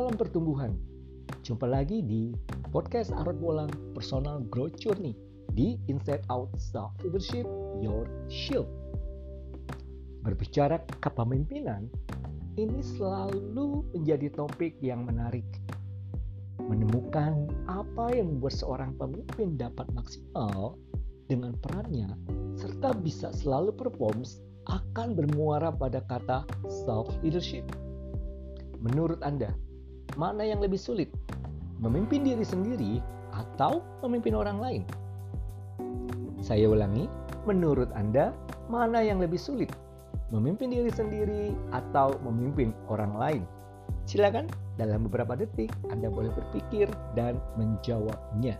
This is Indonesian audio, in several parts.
Salam pertumbuhan. Jumpa lagi di podcast Arot Bolang Personal Growth Journey di Inside Out Self Leadership Your Shield. Berbicara kepemimpinan, ini selalu menjadi topik yang menarik. Menemukan apa yang membuat seorang pemimpin dapat maksimal dengan perannya serta bisa selalu performs akan bermuara pada kata self leadership. Menurut Anda, mana yang lebih sulit? Memimpin diri sendiri atau memimpin orang lain? Saya ulangi, menurut Anda, mana yang lebih sulit? Memimpin diri sendiri atau memimpin orang lain? Silakan dalam beberapa detik Anda boleh berpikir dan menjawabnya.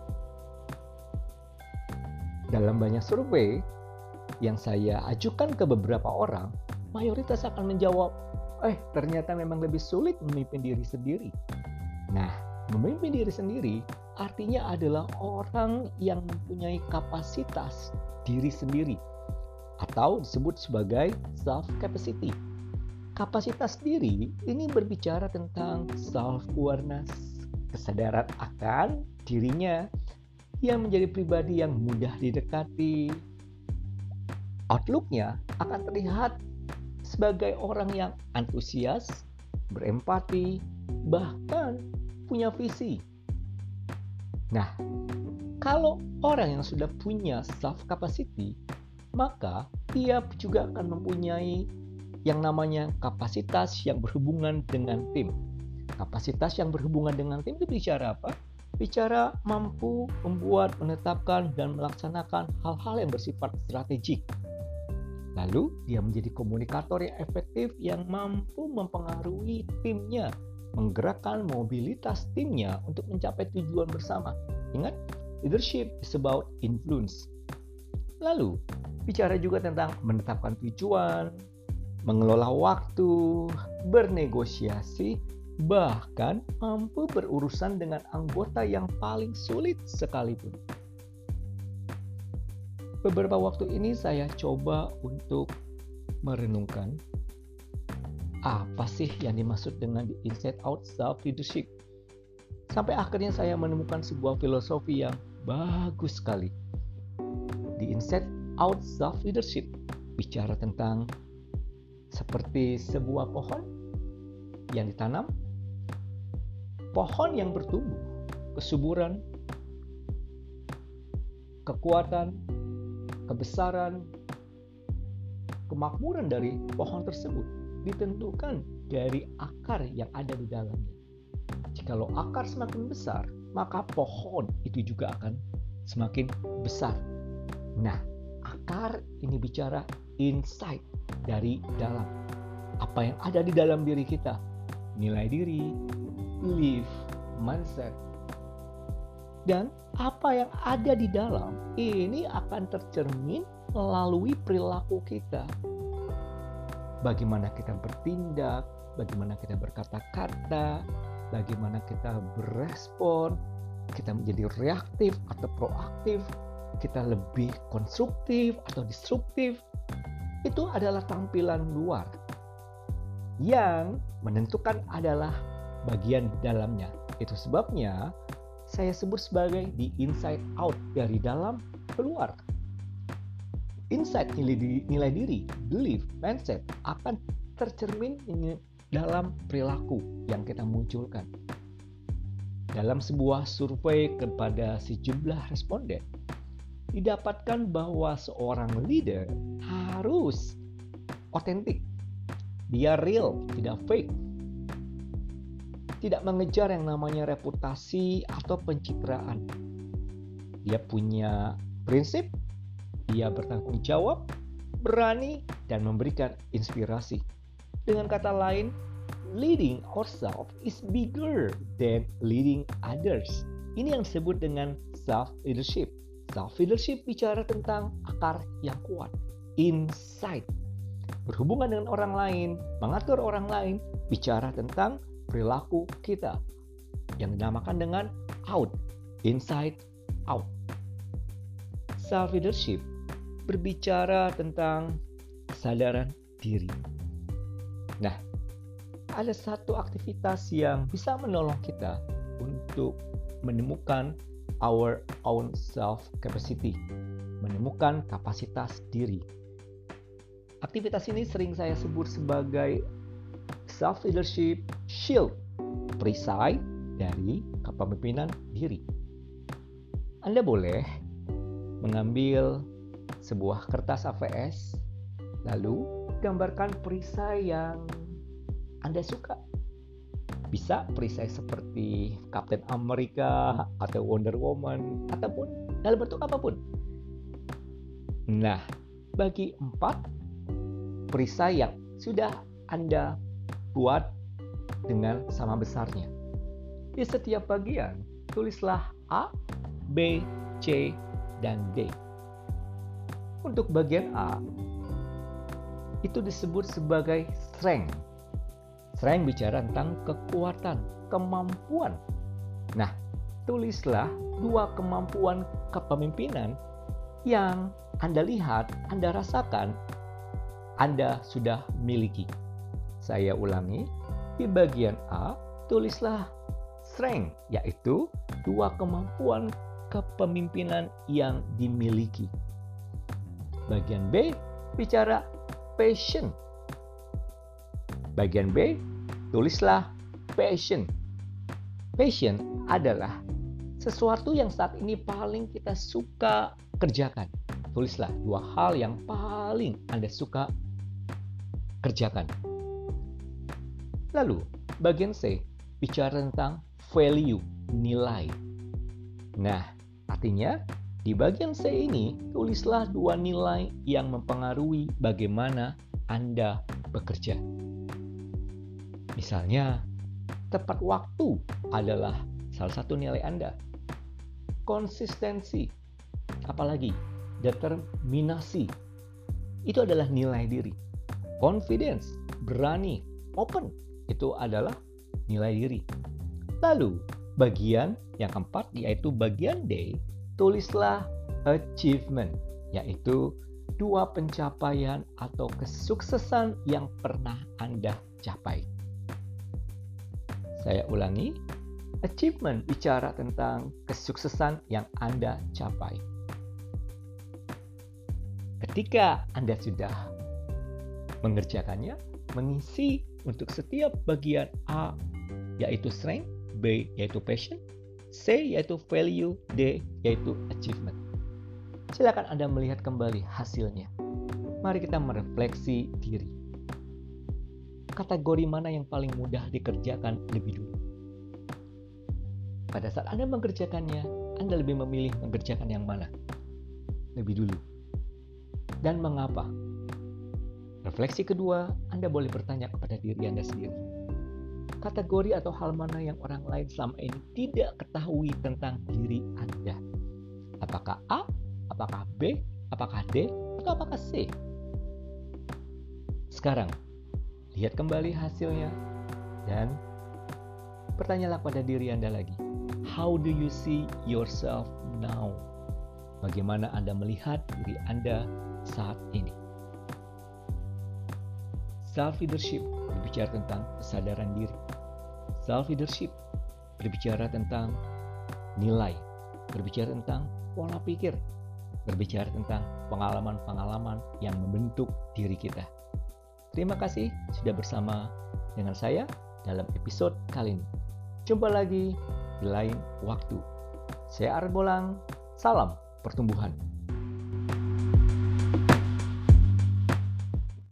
Dalam banyak survei yang saya ajukan ke beberapa orang, mayoritas akan menjawab eh ternyata memang lebih sulit memimpin diri sendiri. Nah, memimpin diri sendiri artinya adalah orang yang mempunyai kapasitas diri sendiri atau disebut sebagai self capacity. Kapasitas diri ini berbicara tentang self awareness, kesadaran akan dirinya yang menjadi pribadi yang mudah didekati. Outlooknya akan terlihat sebagai orang yang antusias, berempati, bahkan punya visi. Nah, kalau orang yang sudah punya self capacity, maka dia juga akan mempunyai yang namanya kapasitas yang berhubungan dengan tim. Kapasitas yang berhubungan dengan tim itu bicara apa? Bicara mampu membuat, menetapkan, dan melaksanakan hal-hal yang bersifat strategik Lalu dia menjadi komunikator yang efektif yang mampu mempengaruhi timnya, menggerakkan mobilitas timnya untuk mencapai tujuan bersama. Ingat, leadership is about influence. Lalu, bicara juga tentang menetapkan tujuan, mengelola waktu, bernegosiasi, bahkan mampu berurusan dengan anggota yang paling sulit sekalipun beberapa waktu ini saya coba untuk merenungkan apa sih yang dimaksud dengan the inside out self leadership. Sampai akhirnya saya menemukan sebuah filosofi yang bagus sekali. The inside out self leadership bicara tentang seperti sebuah pohon yang ditanam, pohon yang bertumbuh, kesuburan, kekuatan, kebesaran, kemakmuran dari pohon tersebut ditentukan dari akar yang ada di dalamnya. Jikalau akar semakin besar, maka pohon itu juga akan semakin besar. Nah, akar ini bicara insight dari dalam. Apa yang ada di dalam diri kita? Nilai diri, belief, mindset, dan apa yang ada di dalam ini akan tercermin melalui perilaku kita. Bagaimana kita bertindak, bagaimana kita berkata-kata, bagaimana kita berespon, kita menjadi reaktif atau proaktif, kita lebih konstruktif atau destruktif. Itu adalah tampilan luar. Yang menentukan adalah bagian dalamnya. Itu sebabnya saya sebut sebagai the inside out dari dalam keluar. Insight nilai diri, nilai diri, belief, mindset akan tercermin dalam perilaku yang kita munculkan. Dalam sebuah survei kepada sejumlah responden, didapatkan bahwa seorang leader harus otentik. Dia real, tidak fake tidak mengejar yang namanya reputasi atau pencitraan. Dia punya prinsip, dia bertanggung jawab, berani, dan memberikan inspirasi. Dengan kata lain, leading ourselves is bigger than leading others. Ini yang disebut dengan self leadership. Self leadership bicara tentang akar yang kuat, insight, berhubungan dengan orang lain, mengatur orang lain, bicara tentang perilaku kita yang dinamakan dengan out, inside out. Self leadership berbicara tentang kesadaran diri. Nah, ada satu aktivitas yang bisa menolong kita untuk menemukan our own self capacity, menemukan kapasitas diri. Aktivitas ini sering saya sebut sebagai self leadership shield, perisai dari kepemimpinan diri. Anda boleh mengambil sebuah kertas AVS, lalu gambarkan perisai yang Anda suka bisa perisai seperti Captain America atau Wonder Woman ataupun dalam bentuk apa pun. Nah, bagi empat perisai yang sudah Anda buat dengan sama besarnya. Di setiap bagian, tulislah A, B, C, dan D. Untuk bagian A, itu disebut sebagai strength Strength bicara tentang kekuatan, kemampuan. Nah, tulislah dua kemampuan kepemimpinan yang Anda lihat, Anda rasakan, Anda sudah miliki. Saya ulangi, di bagian A tulislah strength, yaitu dua kemampuan kepemimpinan yang dimiliki. Bagian B bicara passion. Bagian B Tulislah passion. Passion adalah sesuatu yang saat ini paling kita suka kerjakan. Tulislah dua hal yang paling Anda suka kerjakan. Lalu, bagian C bicara tentang value, nilai. Nah, artinya di bagian C ini tulislah dua nilai yang mempengaruhi bagaimana Anda bekerja. Misalnya, tepat waktu adalah salah satu nilai Anda. Konsistensi, apalagi determinasi, itu adalah nilai diri. Confidence, berani, open, itu adalah nilai diri. Lalu, bagian yang keempat yaitu bagian D, tulislah achievement, yaitu dua pencapaian atau kesuksesan yang pernah Anda capai. Saya ulangi, achievement bicara tentang kesuksesan yang Anda capai. Ketika Anda sudah mengerjakannya, mengisi untuk setiap bagian A yaitu strength, B yaitu passion, C yaitu value, D yaitu achievement. Silakan Anda melihat kembali hasilnya. Mari kita merefleksi diri kategori mana yang paling mudah dikerjakan lebih dulu. Pada saat Anda mengerjakannya, Anda lebih memilih mengerjakan yang mana? Lebih dulu. Dan mengapa? Refleksi kedua, Anda boleh bertanya kepada diri Anda sendiri. Kategori atau hal mana yang orang lain selama ini tidak ketahui tentang diri Anda? Apakah A, apakah B, apakah D, atau apakah C? Sekarang, lihat kembali hasilnya, dan bertanyalah pada diri Anda lagi, how do you see yourself now? Bagaimana Anda melihat diri Anda saat ini? Self leadership berbicara tentang kesadaran diri. Self leadership berbicara tentang nilai, berbicara tentang pola pikir, berbicara tentang pengalaman-pengalaman yang membentuk diri kita. Terima kasih sudah bersama dengan saya dalam episode kali ini. Jumpa lagi di lain waktu. Saya Arbolang, salam pertumbuhan.